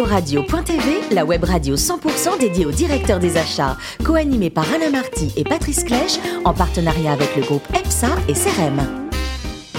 Radio.tv, la web radio 100% dédiée aux directeurs des achats, co-animée par Alain Marty et Patrice Clèche, en partenariat avec le groupe EPSA et CRM.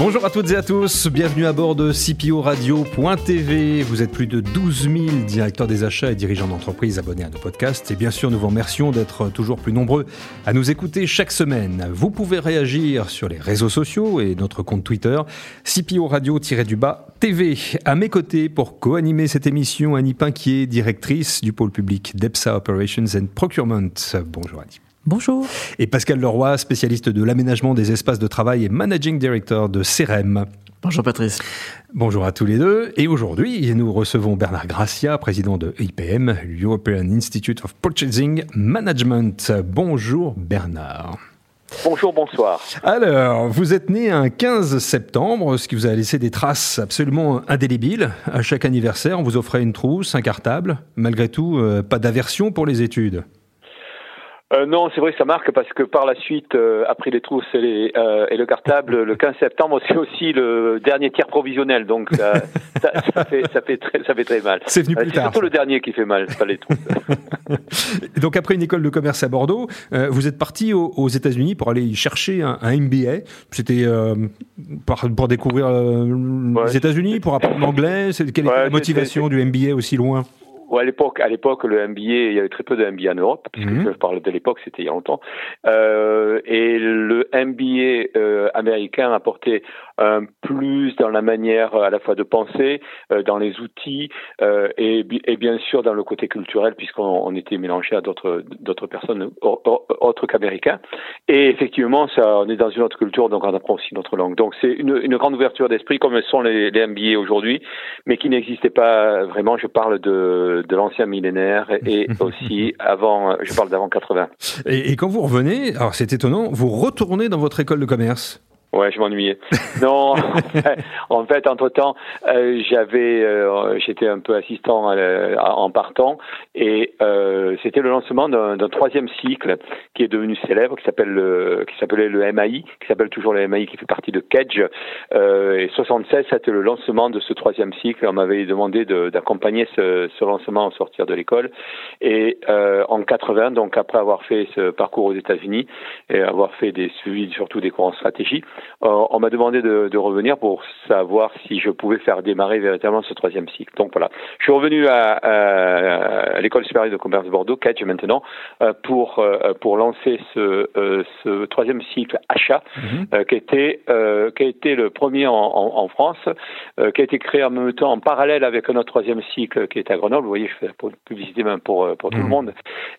Bonjour à toutes et à tous, bienvenue à bord de CPO Radio.tv. Vous êtes plus de 12 000 directeurs des achats et dirigeants d'entreprise abonnés à nos podcasts. Et bien sûr, nous vous remercions d'être toujours plus nombreux à nous écouter chaque semaine. Vous pouvez réagir sur les réseaux sociaux et notre compte Twitter, CPO Radio-du-bas TV. À mes côtés, pour co-animer cette émission, Annie Pinquier, directrice du pôle public d'EPSA Operations and Procurement. Bonjour Annie. Bonjour. Et Pascal Leroy, spécialiste de l'aménagement des espaces de travail et managing director de CRM. Bonjour Patrice. Bonjour à tous les deux. Et aujourd'hui, nous recevons Bernard Gracia, président de IPM, European Institute of Purchasing Management. Bonjour Bernard. Bonjour, bonsoir. Alors, vous êtes né un 15 septembre, ce qui vous a laissé des traces absolument indélébiles. À chaque anniversaire, on vous offrait une trousse, un cartable. Malgré tout, euh, pas d'aversion pour les études. Euh, non, c'est vrai que ça marque parce que par la suite, euh, après les trousses et, les, euh, et, le cartable, le 15 septembre, c'est aussi le dernier tiers provisionnel, donc ça, ça, fait, ça, fait, très, ça fait très mal. C'est venu plus tard. C'est surtout le dernier qui fait mal, pas les trousses. donc après une école de commerce à Bordeaux, vous êtes parti aux, États-Unis pour aller y chercher un, un MBA. C'était pour découvrir les États-Unis, pour apprendre l'anglais. Quelle était la motivation du MBA aussi loin? À l'époque, à l'époque, le MBA, il y avait très peu de MBA en Europe, puisque mhm. je parle de l'époque, c'était il y a longtemps. Euh, et le MBA euh, américain apportait plus dans la manière à la fois de penser, euh, dans les outils, euh, et, et, bien sûr dans le côté culturel, puisqu'on était mélangé à d'autres d'autres personnes autres qu'américains. Et effectivement, ça, on est dans une autre culture, donc on apprend aussi notre langue. Donc c'est une, une grande ouverture d'esprit, comme sont les, les MBA aujourd'hui, mais qui n'existait pas vraiment. Je parle de de, l'ancien millénaire et aussi avant, je parle d'avant 80. Et, et, quand vous revenez, alors c'est étonnant, vous retournez dans votre école de commerce Ouais, je m'ennuyais. non, en fait, entre temps, euh, j'avais, euh, j'étais un peu assistant euh, en partant, et euh, c'était le lancement d'un troisième cycle qui est devenu célèbre, qui s'appelle le, qui s'appelait le MAI, qui s'appelle toujours le MAI, qui fait partie de Kedge. et 76, c'était le lancement de ce troisième cycle. On m'avait demandé d'accompagner ce, ce, lancement en sortir de l'école, et en 80, donc après avoir fait ce parcours aux États-Unis et avoir fait des suivis surtout des cours en stratégie. Euh, on m'a demandé de, de, revenir pour savoir si je pouvais faire démarrer véritablement ce troisième cycle. Donc voilà, je suis revenu à, à, l'école supérieure de commerce de Bordeaux, Catch maintenant, euh, pour euh, pour lancer ce, ce troisième cycle achat, mhm. qui était qui a été le premier en, en, en France, qui a été créé en même temps en parallèle avec notre troisième cycle qui est à Grenoble. Vous voyez, je fais la publicité même pour pour tout le mhm. monde.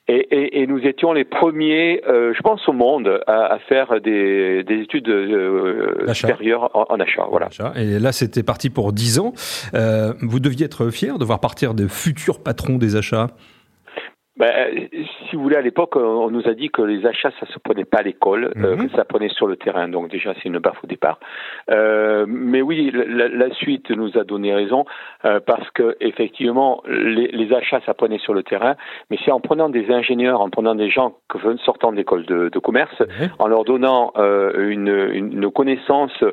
Et, et, et, nous étions les premiers, je pense, au monde à, à faire des, des études euh, supérieur en, achat. Voilà. Et là, c'était parti pour 10 ans. Euh, vous deviez être fier de voir partir des futurs patrons des achats? Ben, si vous voulez, à l'époque, on nous a dit que les achats, ça se prenait pas à l'école, euh, mhm. que ça prenait sur le terrain. Donc déjà, c'est une baffe au départ. Euh, mais oui, la, la, suite nous a donné raison euh, parce que effectivement, les, les, achats, ça prenait sur le terrain. Mais c'est en prenant des ingénieurs, en prenant des gens que, sortant d'école de, de, commerce, en leur donnant euh, une, une, connaissance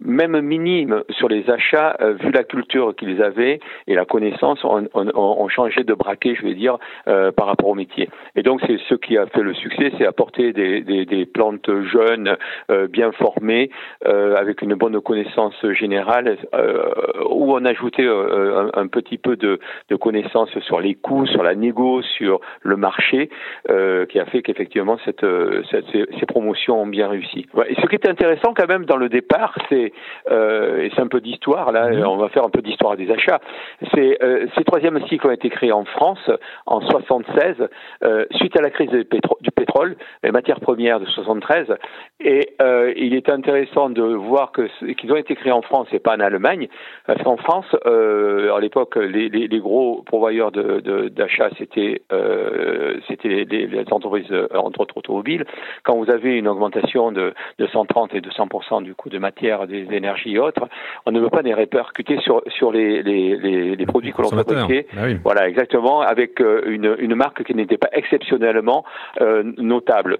même minime sur les achats, euh, vu la culture qu'ils avaient et la connaissance, on, on, on, changeait de braquet, je vais dire, par par rapport au métier. Et donc c'est ce qui a fait le succès, c'est apporter des, des, des, plantes jeunes, euh, bien formées, euh, avec une bonne connaissance générale, euh, où on ajoutait euh, un, un, petit peu de, de connaissances sur les coûts, sur la négo, sur le marché, euh, qui a fait qu'effectivement cette, cette, ces, promotions ont bien réussi. Ouais. Et ce qui est intéressant quand même dans le départ, c'est et c'est un peu d'histoire là, mmh. on va faire un peu d'histoire des achats. C'est ces troisième cycles ont été créés en France en 67 euh, suite à la crise du pétrole, les matières premières de 73. Et euh, il est intéressant de voir que qu'ils ont été créés en France et pas en Allemagne, parce qu'en France, euh, à l'époque, les, les, les, gros pourvoyeurs d'achat, de, c'était euh, c'était les, les, entreprises, entre autres automobiles. Quand vous avez une augmentation de, de 130 et 200 du coût de matière des énergies et autres, on ne veut pas les répercuter sur sur les les, produits que l'on fabriquait. Bah voilà, exactement, avec une une marque qui n'était pas exceptionnellement notable.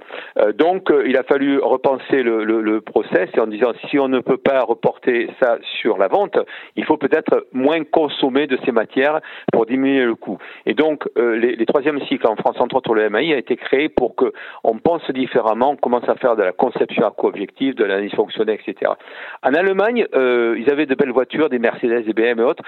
donc, il a fallu repenser le, le, le process en disant si on ne peut pas reporter ça sur la vente, il faut peut-être moins consommer de ces matières pour diminuer le coût. Et donc, euh, les, les troisièmes cycles en France, entre autres le MAI, a été créé pour que on pense différemment, on commence à faire de la conception co-objectif, de l'analyse fonctionnelle, etc. En Allemagne, euh, ils avaient de belles voitures, des Mercedes, des BM et autres,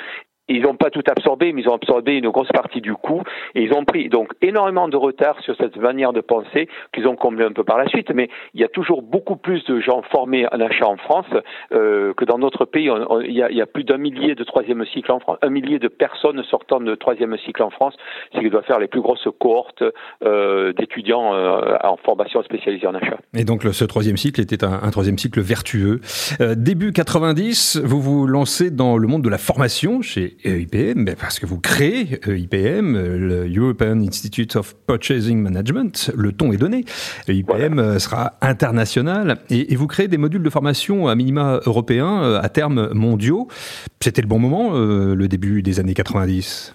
ils n'ont pas tout absorbé, mais ils ont absorbé une grosse partie du coût et ils ont pris donc énormément de retard sur cette manière de penser qu'ils ont comblé un peu par la suite. Mais il y a toujours beaucoup plus de gens formés en achat en France euh, que dans notre pays. il, y a, y a, plus d'un millier de troisième cycle en France, un millier de personnes sortant de troisième cycle en France, ce qui doit faire les plus grosses cohortes euh, d'étudiants euh, en formation spécialisée en achat. Et donc ce troisième cycle était un, un troisième cycle vertueux. Euh, début 90, vous vous lancez dans le monde de la formation chez IPM, parce que vous créez IPM, le European Institute of Purchasing Management, le ton est donné. IPM sera international et, et, vous créez des modules de formation à minima européens, à terme mondiaux. C'était le bon moment, euh, le début des années 90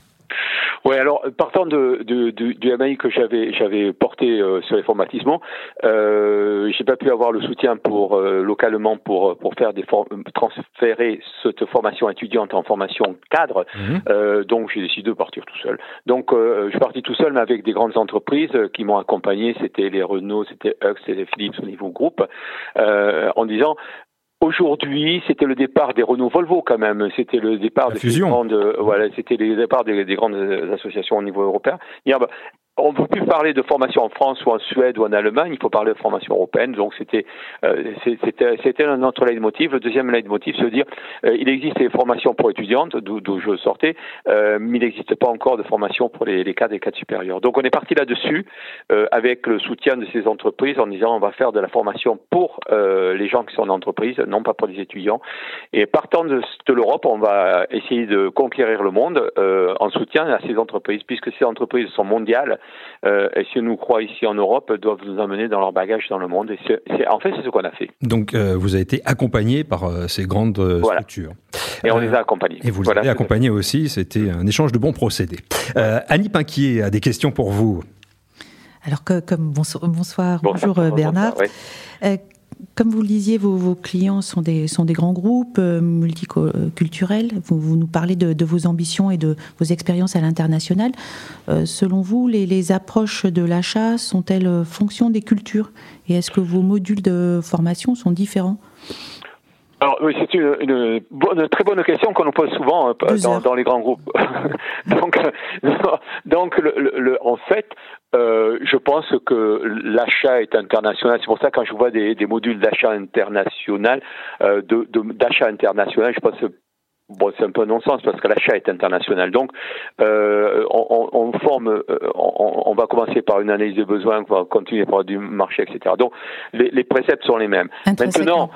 oui, alors partant de, de, de, du MAI que j'avais j'avais porté euh, sur les formatissements, euh, j'ai pas pu avoir le soutien pour euh, localement pour pour faire des transférer cette formation étudiante en formation cadre. Mhm. Euh, donc j'ai décidé de partir tout seul. Donc je suis parti tout seul, mais avec des grandes entreprises qui m'ont accompagné. C'était les Renault, c'était Hux, c'était Philips au niveau groupe, en disant Aujourd'hui, c'était le départ des Renault Volvo quand même. C'était le départ des grandes, voilà, c'était le départ des, des, grandes associations au niveau européen. Bah, on ne peut plus parler de formation en France ou en Suède ou en Allemagne, il faut parler de formation européenne. Donc c'était euh, c'était c'était notre leitmotiv. Le deuxième leitmotiv, c'est de dire euh, il existe des formations pour étudiantes, d'où je sortais, euh, mais il n'existe pas encore de formation pour les, cadres et cadres supérieurs. Donc on est parti là-dessus euh, avec le soutien de ces entreprises en disant on va faire de la formation pour les gens qui sont en entreprise, non pas pour les étudiants. Et partant de l'Europe, on va essayer de conquérir le monde en soutien à ces entreprises, puisque ces entreprises sont mondiales euh, et si nous croient ici en Europe, doivent nous emmener dans leur bagage dans le monde. Et c'est, en fait, c'est ce qu'on a fait. Donc, euh, vous avez été accompagné par euh, ces grandes structures. Et on les a accompagnés. Et vous les avez accompagnés aussi. C'était un échange de bons procédés. Annie Pinquier a des questions pour vous. Alors, que, comme bonsoir, bonjour, Bernard comme vous le disiez, vos, clients sont des, grands groupes euh, multiculturels. Vous, nous parlez de, vos ambitions et de vos expériences à l'international. Euh, selon vous, les, approches de l'achat sont-elles fonction des cultures? Et est-ce que vos modules de formation sont différents? Alors oui, c'est une, bonne, très bonne question qu'on nous pose souvent hein, dans, les grands groupes. donc, donc le, en fait, euh, je pense que l'achat est international. C'est pour ça que quand je vois des, des modules d'achat international, euh, de, d'achat international, je pense bon, c'est un peu non-sens parce que l'achat est international. Donc, euh, on, on, forme, euh, on, on, va commencer par une analyse de besoins, on va continuer par du marché, etc. Donc, les, les préceptes sont les mêmes. Maintenant,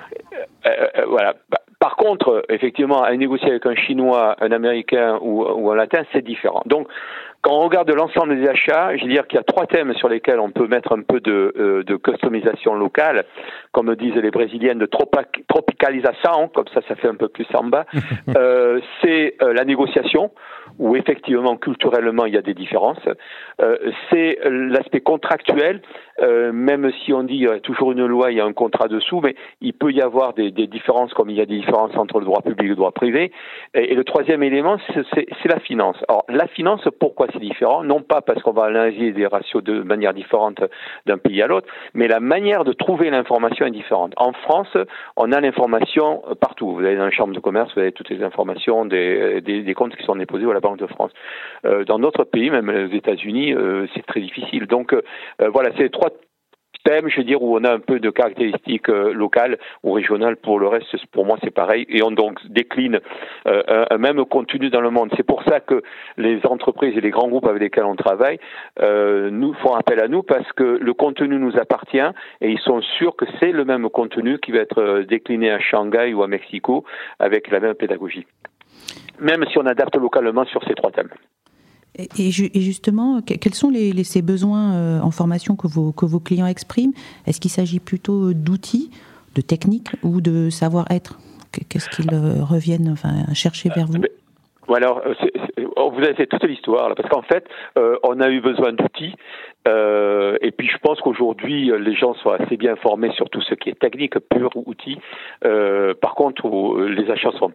euh, euh, voilà. Bah, par contre, effectivement, à négocier avec un Chinois, un Américain ou, ou un Latin, c'est différent. Donc, quand on regarde l'ensemble des achats, je veux dire qu'il y a trois thèmes sur lesquels on peut mettre un peu de, euh, de customisation locale, comme disent les Brésiliennes, de tropicalisation, comme ça, ça fait un peu plus samba. euh, c'est euh, la négociation, où effectivement, culturellement, il y a des différences. Euh, c'est l'aspect contractuel, même si on dit qu'il y a toujours une loi, il y a un contrat dessous, mais il peut y avoir des, des différences, comme il y a des différences entre le droit public et le droit privé. Et, et le troisième élément, c'est la finance. Alors, la finance, pourquoi différent, non pas parce qu'on va analyser des ratios de manière différente d'un pays à l'autre, mais la manière de trouver l'information est différente. En France, on a l'information partout. Vous allez dans la chambre de commerce, vous avez toutes les informations des, des, comptes qui sont déposés à la Banque de France. Euh, dans d'autres pays, même les États-Unis, euh, c'est très difficile. Donc euh, voilà, c'est trois je veux dire, où on a un peu de caractéristiques euh, locales ou régionales. Pour le reste, pour moi, c'est pareil. Et on donc décline euh, un, même contenu dans le monde. C'est pour ça que les entreprises et les grands groupes avec lesquels on travaille euh, nous font appel à nous parce que le contenu nous appartient et ils sont sûrs que c'est le même contenu qui va être décliné à Shanghai ou à Mexico avec la même pédagogie. Même si on adapte localement sur ces trois thèmes. Et, justement, quels sont les, ces besoins euh, en formation que vos, que vos clients expriment? Est-ce qu'il s'agit plutôt d'outils, de techniques ou de savoir-être? Qu'est-ce qu'ils reviennent enfin, chercher vers vous? Alors, oh, vous avez fait toute l'histoire, parce qu'en fait, on a eu besoin d'outils, et puis je pense qu'aujourd'hui, les gens sont assez bien formés sur tout ce qui est technique, pur outils. par contre, les achats sont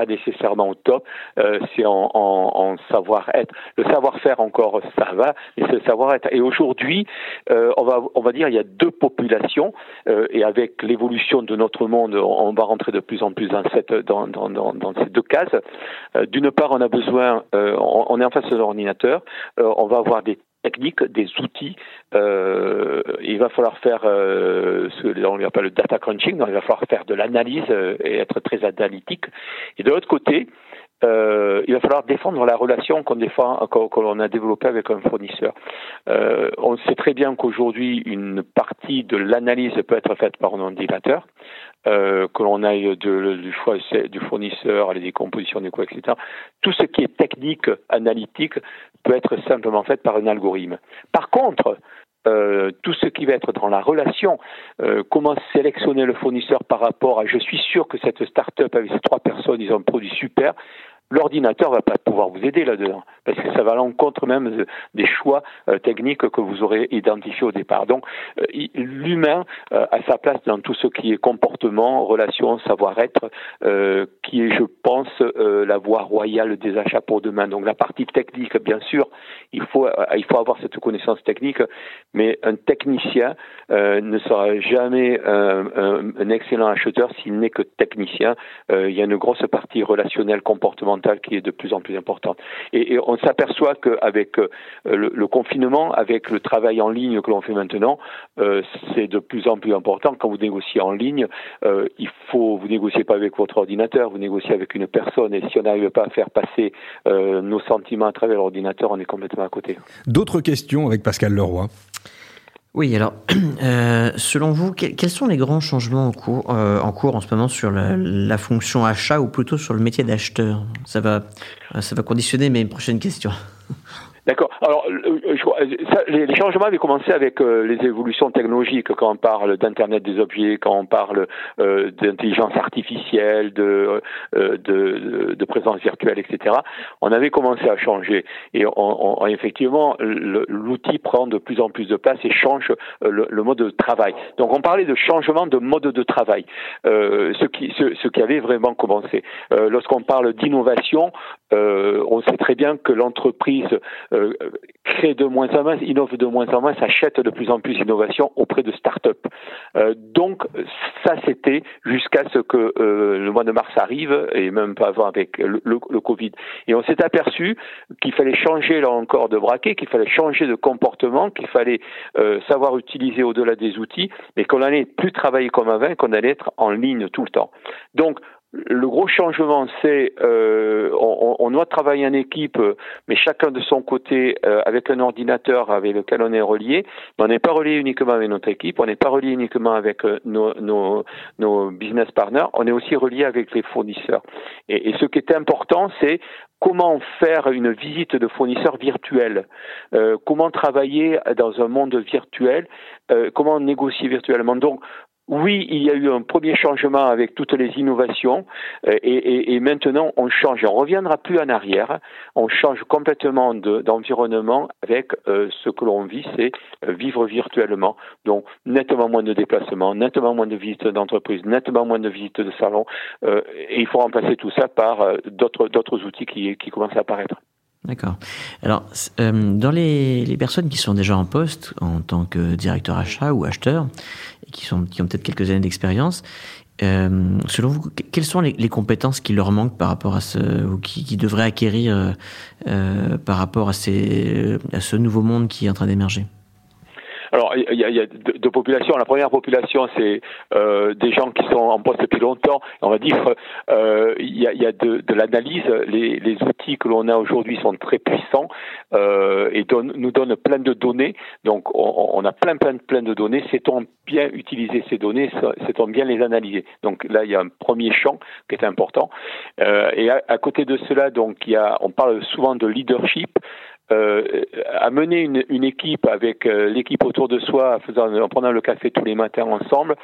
pas nécessairement au top, euh, c'est en, savoir-être. Le savoir-faire encore, ça va, mais c'est le savoir-être. Et aujourd'hui, euh, on va on va dire il y a deux populations, euh, et avec l'évolution de notre monde, on, va rentrer de plus en plus dans cette dans dans ces deux cases. D'une part, on a besoin, on, est en face de l'ordinateur, on va avoir des techniques, des outils. Euh, il va falloir faire euh, ce qu'on appelle le data crunching, donc il va falloir faire de l'analyse euh, et être très analytique. Et de l'autre côté, euh, il va falloir défendre la relation qu'on qu'on a développée avec un fournisseur. Euh, on sait très bien qu'aujourd'hui, une partie de l'analyse peut être faite par un ordinateur, euh, que l'on aille du choix du fournisseur à la décomposition des coûts, etc. Tout ce qui est technique, analytique, peut être simplement fait par un algorithme. Par contre, euh, tout ce qui va être dans la relation, euh, comment sélectionner le fournisseur par rapport à je suis sûr que cette start-up avec ces trois personnes, ils ont un produit super, l'ordinateur va pas pouvoir vous aider là-dedans, parce que ça va à l'encontre même des choix euh, techniques que vous aurez identifiés au départ. Donc, euh, l'humain euh, a sa place dans tout ce qui est comportement, relation, savoir-être, qui est, je pense, la voie royale des achats pour demain. Donc, la partie technique, bien sûr, il faut, il faut avoir cette connaissance technique, mais un technicien ne sera jamais un, un excellent acheteur s'il n'est que technicien. il y a une grosse partie relationnelle, comportementale qui est de plus en plus importante. Et, on s'aperçoit qu'avec euh, le, confinement, avec le travail en ligne que l'on fait maintenant, euh, c'est de plus en plus important. Quand vous négociez en ligne, euh, il faut vous négociez pas avec votre ordinateur, vous négociez avec une personne. Et si on n'arrive pas à faire passer nos sentiments à travers l'ordinateur, on est complètement à côté. D'autres questions avec Pascal Leroy? Oui, alors, euh, selon vous, quels sont les grands changements en cours, euh, en, cours en ce moment sur la, la, fonction achat ou plutôt sur le métier d'acheteur? Ça va, ça va conditionner mes prochaines questions. D'accord. Alors, ça, les changements avaient commencé avec euh, les évolutions technologiques, quand on parle d'Internet des objets, quand on parle euh, d'intelligence artificielle, de, euh, de, de, présence virtuelle, etc. On avait commencé à changer. Et on, on, effectivement, l'outil prend de plus en plus de place et change le, le, mode de travail. Donc, on parlait de changement de mode de travail, ce, qui, ce, ce qui avait vraiment commencé. Lorsqu'on parle d'innovation, on sait très bien que l'entreprise euh, crée de moins en moins, innove de moins en moins, s'achète de plus en plus d'innovation auprès de start-up. Euh, donc ça c'était jusqu'à ce que euh, le mois de mars arrive et même pas avant avec le, Covid. Et on s'est aperçu qu'il fallait changer là encore de braquet, qu'il fallait changer de comportement, qu'il fallait savoir utiliser au-delà des outils, mais qu'on allait plus travailler comme avant, qu'on allait être en ligne tout le temps. Donc le gros changement, c'est euh, on, on, doit travailler en équipe, mais chacun de son côté euh, avec un ordinateur avec lequel on est relié. Mais on n'est pas relié uniquement avec notre équipe, on n'est pas relié uniquement avec euh, nos, business partners, on est aussi relié avec les fournisseurs. Et, ce qui est important, c'est comment faire une visite de fournisseurs virtuels, euh, comment travailler dans un monde virtuel, comment négocier virtuellement. Donc, oui, il y a eu un premier changement avec toutes les innovations euh, et, et, maintenant on change. On reviendra plus en arrière. On change complètement d'environnement avec euh, ce que l'on vit, c'est euh, vivre virtuellement. Donc nettement moins de déplacements, nettement moins de visites d'entreprise, nettement moins de visites de salon. et il faut remplacer tout ça par d'autres outils qui, qui commencent à apparaître. D'accord. Alors, dans les, les, personnes qui sont déjà en poste en tant que directeur achat ou acheteur, qui, sont, qui ont peut-être quelques années d'expérience. Euh, selon vous, quelles sont les, compétences qui leur manquent par rapport à ce, ou qui, devraient acquérir euh, euh par rapport à ce nouveau monde qui est en train d'émerger? Alors, il y a, y a deux, populations. La première population, c'est euh, des gens qui sont en poste depuis longtemps. On va dire, euh, il y a, y a de, de l'analyse. Les, les, outils que l'on a aujourd'hui sont très puissants euh, et donne, nous donnent plein de données. Donc, on, on, a plein, plein, plein de données. Sait-on bien utiliser ces données? Sait-on bien les analyser? Donc là, il y a un premier champ qui est important. Euh, et à, à, côté de cela, donc, il y a, on parle souvent de leadership euh, amener une, une, équipe avec euh, l'équipe autour de soi, faisant, en prenant le café tous les matins ensemble,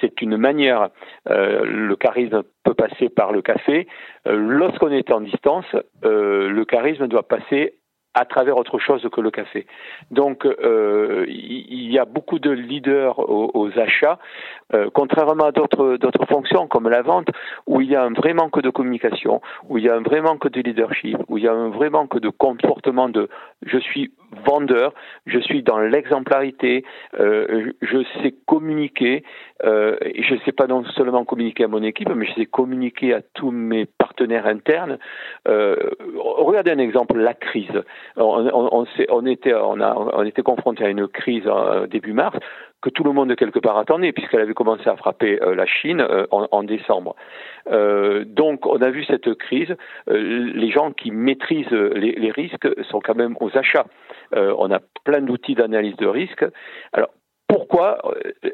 c'est une manière. le charisme peut passer par le café. Lorsqu'on est en distance, le charisme doit passer à travers autre chose que le café. Donc, euh, il y a beaucoup de leaders aux, achats, euh, contrairement à d'autres d'autres fonctions comme la vente, où il y a un vrai manque de communication, où il y a un vrai manque de leadership, où il y a un vrai manque de comportement de je suis vendeur, je suis dans l'exemplarité, euh, je sais communiquer, euh, je ne sais pas non seulement communiquer à mon équipe, mais je sais communiquer à tous mes partenaires internes. Euh, regardez un exemple, la crise. On, on, on, était, on, a, on était confronté à une crise début mars que tout le monde quelque part attendait, puisqu'elle avait commencé à frapper la Chine en, décembre. donc, on a vu cette crise. les gens qui maîtrisent les, les, risques sont quand même aux achats. on a plein d'outils d'analyse de risque. Alors, pourquoi euh,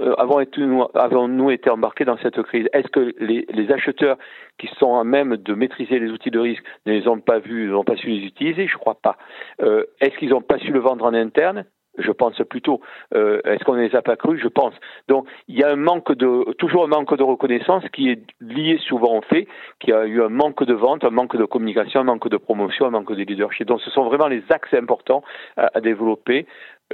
euh, avons-nous été embarqués dans cette crise? Est-ce que les, acheteurs qui sont à même de maîtriser les outils de risque ne les ont pas vus, n'ont pas su les utiliser? Je ne crois pas. Euh, est-ce qu'ils n'ont pas su le vendre en interne? Je pense plutôt. Est-ce qu'on ne les a pas crus? Je pense. Donc, il y a un manque de, toujours un manque de reconnaissance qui est lié souvent au fait qu'il y a eu un manque de vente, un manque de communication, un manque de promotion, un manque de leadership. Donc, ce sont vraiment les axes importants à développer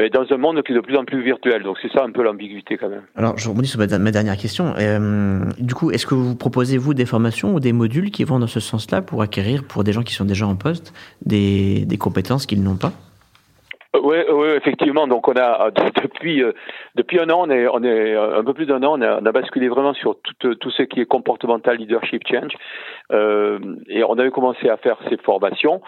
dans un monde qui est de plus en plus virtuel. Donc c'est ça un peu l'ambiguïté quand même. Alors je rebondis sur ma, dernière question. Euh, du coup, est-ce que vous proposez vous des formations ou des modules qui vont dans ce sens-là pour acquérir pour des gens qui sont déjà en poste des compétences qu'ils n'ont pas? Oui, oui, effectivement. Donc on a depuis euh, depuis un an, on est on est un peu plus d'un an, on a, on a, basculé vraiment sur tout tout ce qui est comportemental leadership change, euh, et on avait commencé à faire ces formations.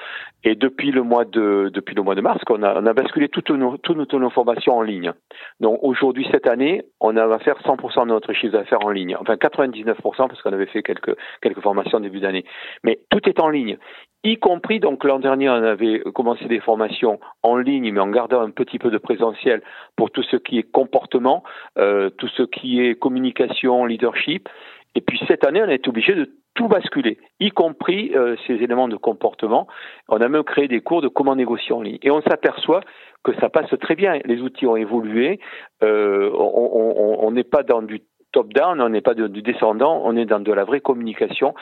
Et depuis le mois de depuis le mois de mars, qu'on a on a basculé toutes nos toutes nos formations en ligne. Donc aujourd'hui cette année, on va faire 100% de notre chiffre d'affaires en ligne. Enfin 99% parce qu'on avait fait quelques quelques formations en début d'année. Mais tout est en ligne y compris, donc l'an dernier, on avait commencé des formations en ligne, mais en gardant un petit peu de présentiel pour tout ce qui est comportement, euh, tout ce qui est communication, leadership. Et puis cette année, on été obligé de tout basculer, y compris euh, ces éléments de comportement. On a même créé des cours de comment négocier en ligne. Et on s'aperçoit que ça passe très bien. Les outils ont évolué. Euh, on n'est pas dans du top-down, on n'est pas du descendant, on est dans de la vraie communication.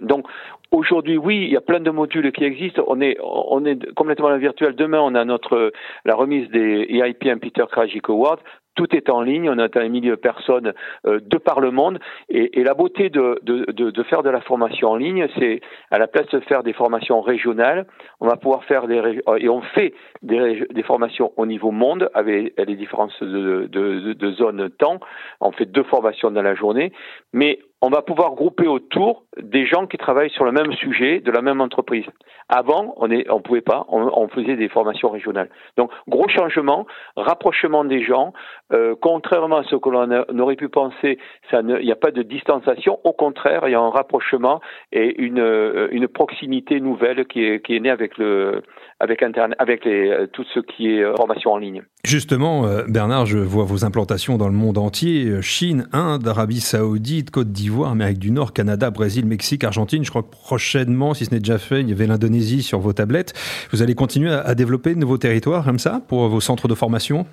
Donc aujourd'hui, oui, il y a plein de modules qui existent. On est, on est complètement virtuel. Demain, on a notre la remise des EIP Peter Krajik Awards tout est en ligne, on a un millier de personnes euh, de par le monde, et, et la beauté de, de, de, de, faire de la formation en ligne, c'est à la place de faire des formations régionales, on va pouvoir faire des euh, et on fait des, des formations au niveau monde avec les différences de, de, de zone temps. On fait deux formations dans la journée, mais on va pouvoir grouper autour des gens qui travaillent sur le même sujet de la même entreprise. Avant, on ne on pouvait pas, on, faisait des formations régionales. Donc, gros changement, rapprochement des gens. Euh, contrairement à ce que l'on aurait pu penser, il n'y a pas de distanciation. Au contraire, il y a un rapprochement et une, euh, une proximité nouvelle qui est, qui est née avec le, avec Internet, avec les, euh, tout ce qui est formation en ligne. Justement, Bernard, je vois vos implantations dans le monde entier Chine, Inde, Arabie Saoudite, Côte d'Ivoire Amérique du Nord, Canada, Brésil, Mexique, Argentine. Je crois que prochainement, si ce n'est déjà fait, il y avait l'Indonésie sur vos tablettes. Vous allez continuer à, développer de nouveaux territoires comme ça pour vos centres de formation?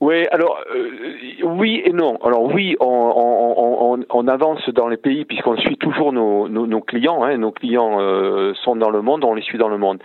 Oui, alors euh, oui et non. Alors oui, on, avance dans les pays puisqu'on suit toujours nos, clients. Hein. Nos clients euh, sont dans le monde, on les suit dans le monde.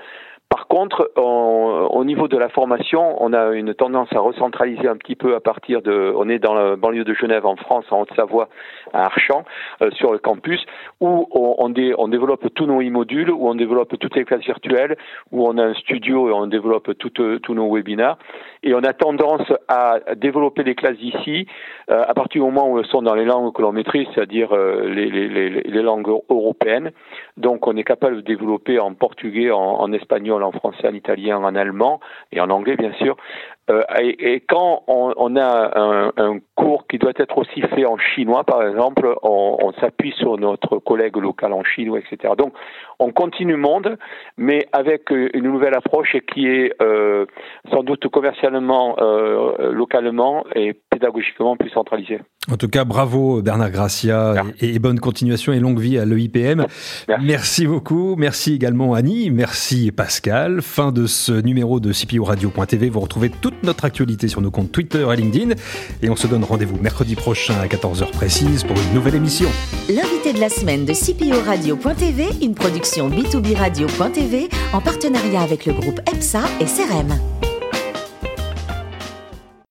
Par contre, au niveau de la formation, on a une tendance à recentraliser un petit peu à partir de. On est dans la banlieue de Genève, en France, en Haute-Savoie, à Archamps, euh, sur le campus, où on, développe tous nos e-modules, où on développe toutes les classes virtuelles, où on a un studio et on développe tous nos webinaires. Et on a tendance à développer les classes ici euh, à partir du moment où elles sont dans les langues que l'on maîtrise, c'est-à-dire euh, les, langues européennes. Donc, on est capable de développer en portugais, en, en espagnol en français, en italien, en allemand et en anglais bien sûr. Euh, et, quand on, a un, cours qui doit être aussi fait en chinois, par exemple, on, s'appuie sur notre collègue local en Chine, etc. Donc, on continue monde, mais avec une nouvelle approche qui est euh, sans doute commercialement, euh, localement et pédagogiquement plus centralisée. En tout cas, bravo Bernard Gracia et, bonne continuation et longue vie à l'EIPM. Merci. Merci beaucoup. Merci également Annie. Merci Pascal. Fin de ce numéro de CPO Radio.tv. Vous retrouvez toutes notre actualité sur nos comptes Twitter et LinkedIn. Et on se donne rendez-vous mercredi prochain à 14h précise pour une nouvelle émission. L'invité de la semaine de CPO Radio.tv, une production B2B Radio.tv en partenariat avec le groupe EPSA et CRM.